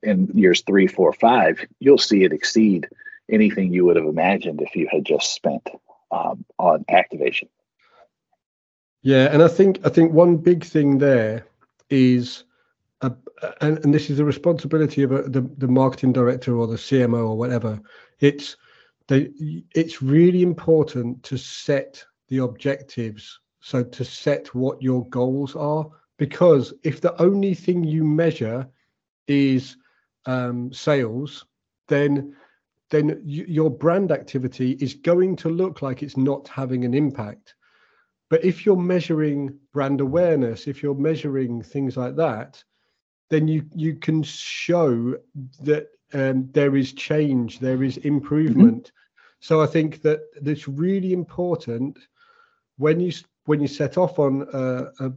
in years three, four, five, you'll see it exceed anything you would have imagined if you had just spent um, on activation. Yeah, and I think I think one big thing there is, a, and, and this is the responsibility of a, the the marketing director or the CMO or whatever. It's they, it's really important to set the objectives. So to set what your goals are, because if the only thing you measure is um, sales, then then your brand activity is going to look like it's not having an impact. But if you're measuring brand awareness, if you're measuring things like that, then you you can show that um, there is change, there is improvement. Mm-hmm. So I think that it's really important when you when you set off on uh, a,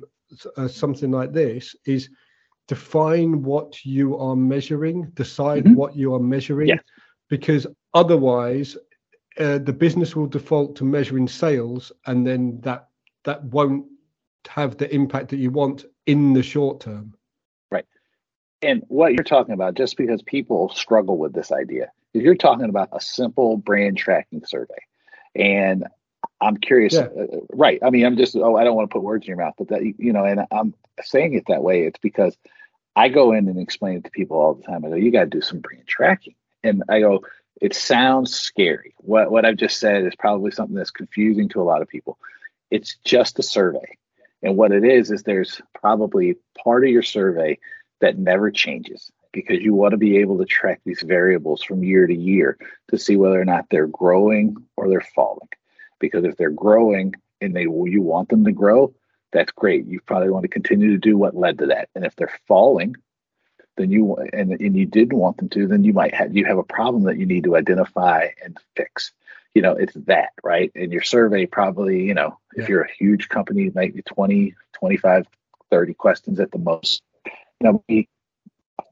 a, something like this is define what you are measuring, decide mm-hmm. what you are measuring, yeah. because otherwise uh, the business will default to measuring sales, and then that that won't have the impact that you want in the short term. Right. And what you're talking about, just because people struggle with this idea, is you're talking about a simple brand tracking survey. And I'm curious, yeah. uh, right? I mean, I'm just, oh, I don't want to put words in your mouth, but that, you know, and I'm saying it that way. It's because I go in and explain it to people all the time. I go, you got to do some brand tracking. And I go, it sounds scary. What, what I've just said is probably something that's confusing to a lot of people. It's just a survey. And what it is, is there's probably part of your survey that never changes because you want to be able to track these variables from year to year to see whether or not they're growing or they're falling. Because if they're growing and they you want them to grow, that's great. You probably want to continue to do what led to that. And if they're falling, then you and, and you didn't want them to, then you might have you have a problem that you need to identify and fix you know, it's that, right? And your survey probably, you know, yeah. if you're a huge company, might be 20, 25, 30 questions at the most. You know, a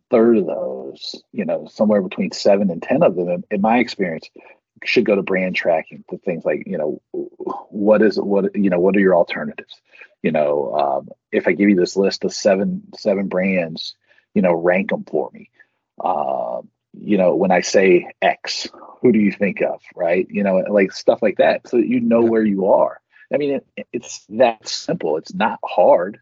third of those, you know, somewhere between seven and 10 of them, in my experience, should go to brand tracking to things like, you know, what is what, you know, what are your alternatives? You know, um, if I give you this list of seven, seven brands, you know, rank them for me. Um, you know, when I say X, who do you think of, right? You know, like stuff like that, so that you know where you are. I mean, it, it's that simple. It's not hard.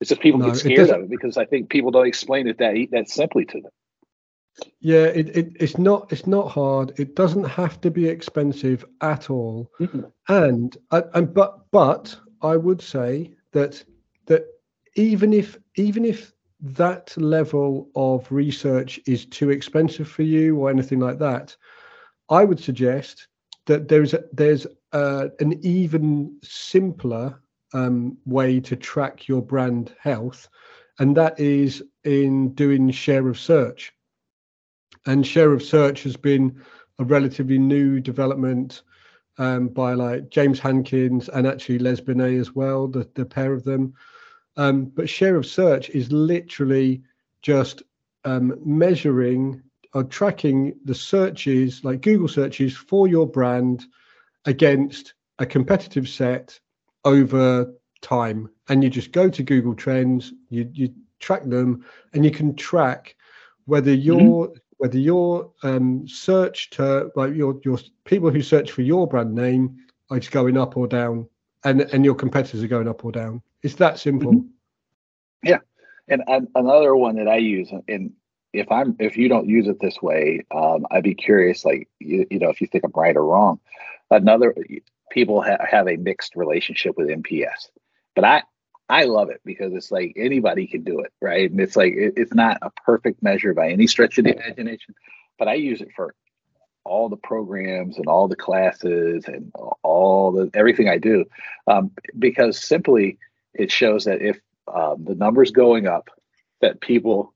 It's just people no, get scared of it because I think people don't explain it that that simply to them. Yeah, it, it it's not it's not hard. It doesn't have to be expensive at all. Mm-hmm. And and but but I would say that that even if even if that level of research is too expensive for you or anything like that, I would suggest that there's a, there's a, an even simpler um, way to track your brand health, and that is in doing share of search. And share of search has been a relatively new development um, by like James Hankins and actually Les Binet as well, the, the pair of them. Um, but share of search is literally just um, measuring or tracking the searches, like Google searches for your brand against a competitive set over time. And you just go to Google Trends, you, you track them, and you can track whether your mm-hmm. whether your um, search to like your your people who search for your brand name are just going up or down, and and your competitors are going up or down. It's that simple. Mm-hmm. Yeah, and, another one that I use, and if I'm if you don't use it this way, um, I'd be curious, like you, you know, if you think I'm right or wrong. Another people ha- have a mixed relationship with NPS, but I I love it because it's like anybody can do it, right? And it's like it, it's not a perfect measure by any stretch of the imagination, but I use it for all the programs and all the classes and all the everything I do, um, because simply it shows that if um, the numbers going up, that people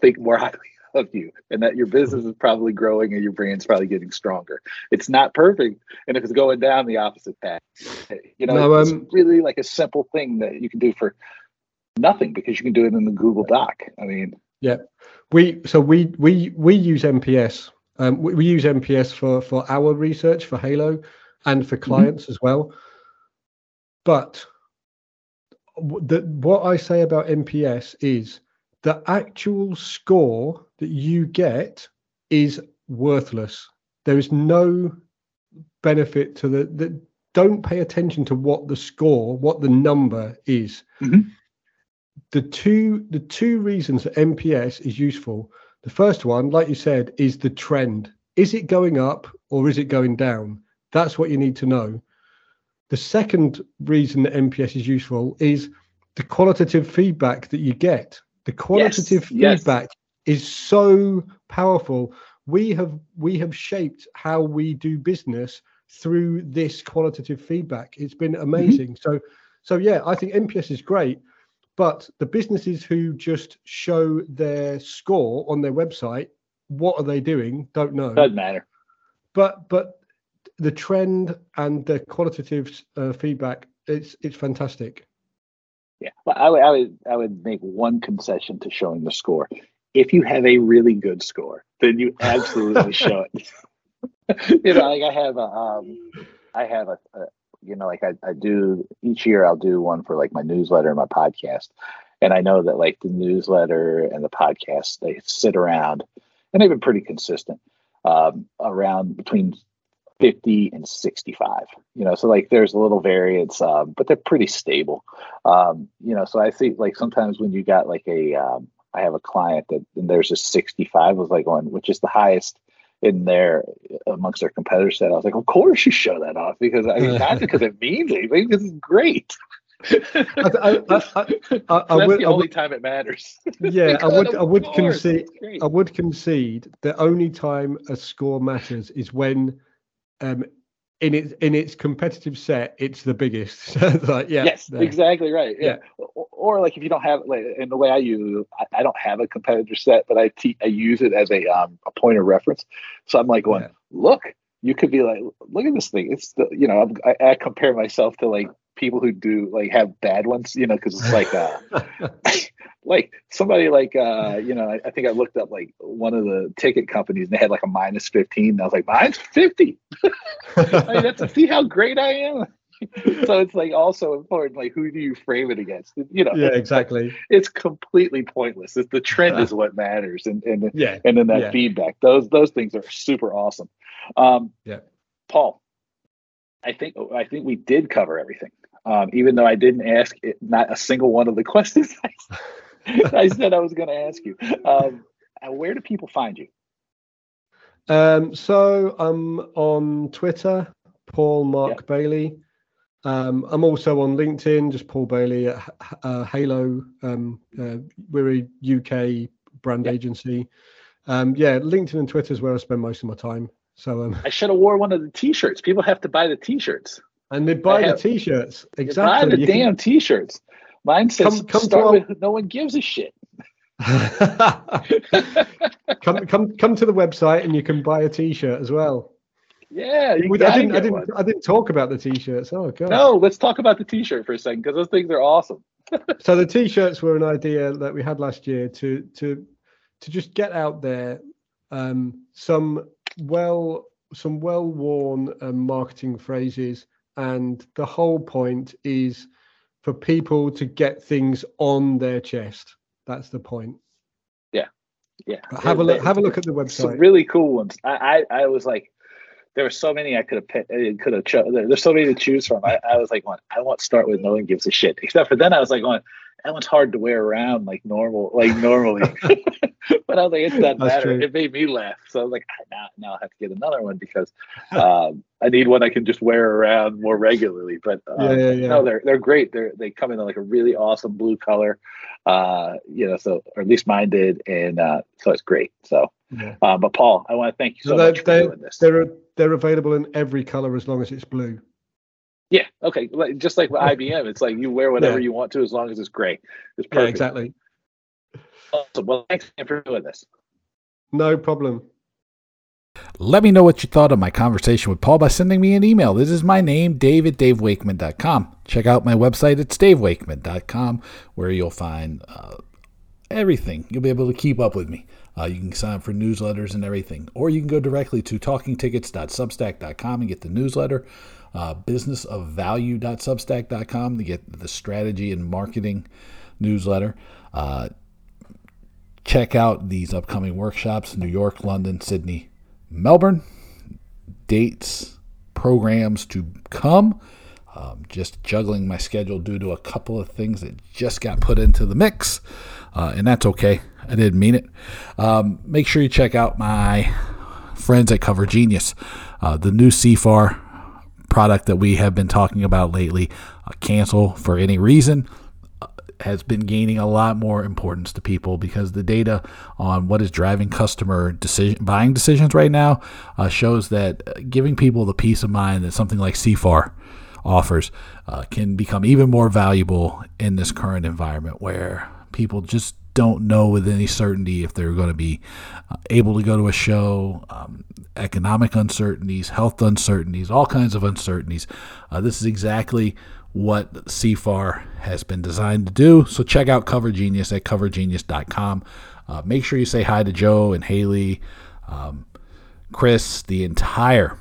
think more highly of you and that your business is probably growing and your brand's probably getting stronger. It's not perfect. And if it's going down the opposite path, you know, no, it's um, really like a simple thing that you can do for nothing because you can do it in the Google Doc. I mean, yeah, we, so we, we, we use NPS. Um, we, we use NPS for, for our research for Halo and for mm-hmm. clients mm-hmm. as well. But the, what I say about NPS is the actual score that you get is worthless. There is no benefit to the, the don't pay attention to what the score, what the number is. Mm-hmm. The two the two reasons that NPS is useful. The first one, like you said, is the trend. Is it going up or is it going down? That's what you need to know. The second reason that NPS is useful is the qualitative feedback that you get. The qualitative yes, feedback yes. is so powerful. We have we have shaped how we do business through this qualitative feedback. It's been mm-hmm. amazing. Mm-hmm. So so yeah, I think NPS is great, but the businesses who just show their score on their website, what are they doing? Don't know. Doesn't matter. But but the trend and the qualitative uh, feedback, it's it's fantastic. Yeah, well, I would, I would, I would make one concession to showing the score. If you have a really good score, then you absolutely show it. you know, like I have a, um, I have a, a you know, like I, I do each year, I'll do one for like my newsletter and my podcast, and I know that like the newsletter and the podcast they sit around, and they've been pretty consistent um, around between 50 and 65 you know so like there's a little variance um, but they're pretty stable um, you know so i see like sometimes when you got like a um, I have a client that and there's a 65 was like going which is the highest in there amongst their competitor set i was like of course you show that off because i mean not because it means anything this is great I, I, I, I, would, the only time it matters. Yeah, I would. I would concede. I would concede the only time a score matters is when um, in its in its competitive set, it's the biggest. like, yeah, yes, there. exactly right. Yeah. yeah. Or, or, like if you don't have like in the way I use, I, I don't have a competitor set, but I te- I use it as a um a point of reference. So I'm like going, yeah. look, you could be like, look at this thing. It's the you know I, I compare myself to like people who do like have bad ones, you know, because it's like uh like somebody like uh you know I, I, think i looked up like one of the ticket companies and they had like a minus 15 and i was like mine's 50 i mean that's to see how great i am? So it's like also important like who do you frame it against? You know yeah exactly. it's completely pointless. It's, the trend is what matters and and yeah and then that yeah. feedback. Those those things are super awesome. Um yeah. Paul i think i think we did cover everything um, even though I didn't ask it, not a single one of the questions I said I was going to ask you. Um, where do people find you? Um, so I'm on Twitter, Paul Mark yep. Bailey. Um, I'm also on LinkedIn, just Paul Bailey at uh, Halo. Um, uh, we're a UK brand yep. agency. Um, yeah, LinkedIn and Twitter is where I spend most of my time. So um, I should have wore one of the T-shirts. People have to buy the T-shirts. And they buy the T-shirts. Exactly. buy the you damn can... T-shirts. Mine says come, come start our... with no one gives a shit. come come come to the website and you can buy a t-shirt as well. Yeah, I didn't I didn't one. I didn't talk about the t-shirts. Oh god. No, let's talk about the t-shirt for a second because those things are awesome. so the t-shirts were an idea that we had last year to to to just get out there um, some well some well worn um, marketing phrases, and the whole point is for people to get things on their chest. That's the point. Yeah, yeah. But have a look. Have a look at the website. Some really cool ones. I, I, I was like, there were so many I could have picked, uh, could have cho- there's so many to choose from. I, I was like, well, I want to start with no one gives a shit. Except for then I was like, well, that one's hard to wear around like normal, like normally. but I was like, it doesn't matter. It made me laugh. So I was like, now, now I have to get another one because um, I need one I can just wear around more regularly. But um, yeah, yeah, yeah. no, they're they're great. They're they come in like a really awesome blue color, uh, you know. So or at least mine did, and uh, so it's great. So, uh, but Paul, I want to thank you so, so much for doing this. They're they're available in every color as long as it's blue. Yeah. Okay. Just like with IBM, it's like you wear whatever yeah. you want to as long as it's gray. It's perfect. Yeah, exactly. Awesome. Well, thanks for doing this. No problem. Let me know what you thought of my conversation with Paul by sending me an email. This is my name, Dave at DaveWakeman.com. Check out my website at DaveWakeman.com, where you'll find uh, everything. You'll be able to keep up with me. Uh, you can sign up for newsletters and everything. Or you can go directly to talkingtickets.substack.com and get the newsletter uh, businessofvalue.substack.com to get the strategy and marketing newsletter. Uh, check out these upcoming workshops New York, London, Sydney, Melbourne. Dates, programs to come. Um, just juggling my schedule due to a couple of things that just got put into the mix, uh, and that's okay. I didn't mean it. Um, make sure you check out my friends at Cover Genius, uh, the new CFAR product that we have been talking about lately, uh, cancel for any reason, uh, has been gaining a lot more importance to people because the data on what is driving customer decision buying decisions right now uh, shows that uh, giving people the peace of mind that something like CFAR offers uh, can become even more valuable in this current environment where people just don't know with any certainty if they're going to be uh, able to go to a show. Um, economic uncertainties, health uncertainties, all kinds of uncertainties. Uh, this is exactly what CFAR has been designed to do. So check out Cover Genius at covergenius.com. Uh, make sure you say hi to Joe and Haley, um, Chris, the entire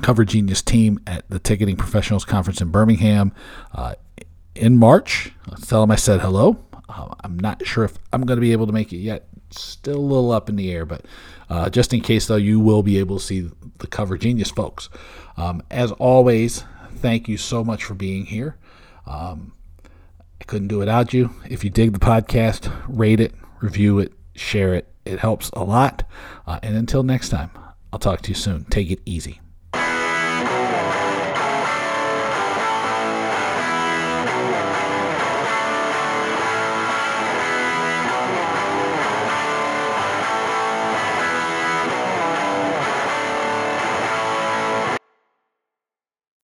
Cover Genius team at the Ticketing Professionals Conference in Birmingham uh, in March. Let's tell them I said hello. Uh, I'm not sure if I'm going to be able to make it yet. Still a little up in the air, but uh, just in case, though, you will be able to see the Cover Genius folks. Um, as always, thank you so much for being here. Um, I couldn't do it without you. If you dig the podcast, rate it, review it, share it. It helps a lot. Uh, and until next time, I'll talk to you soon. Take it easy.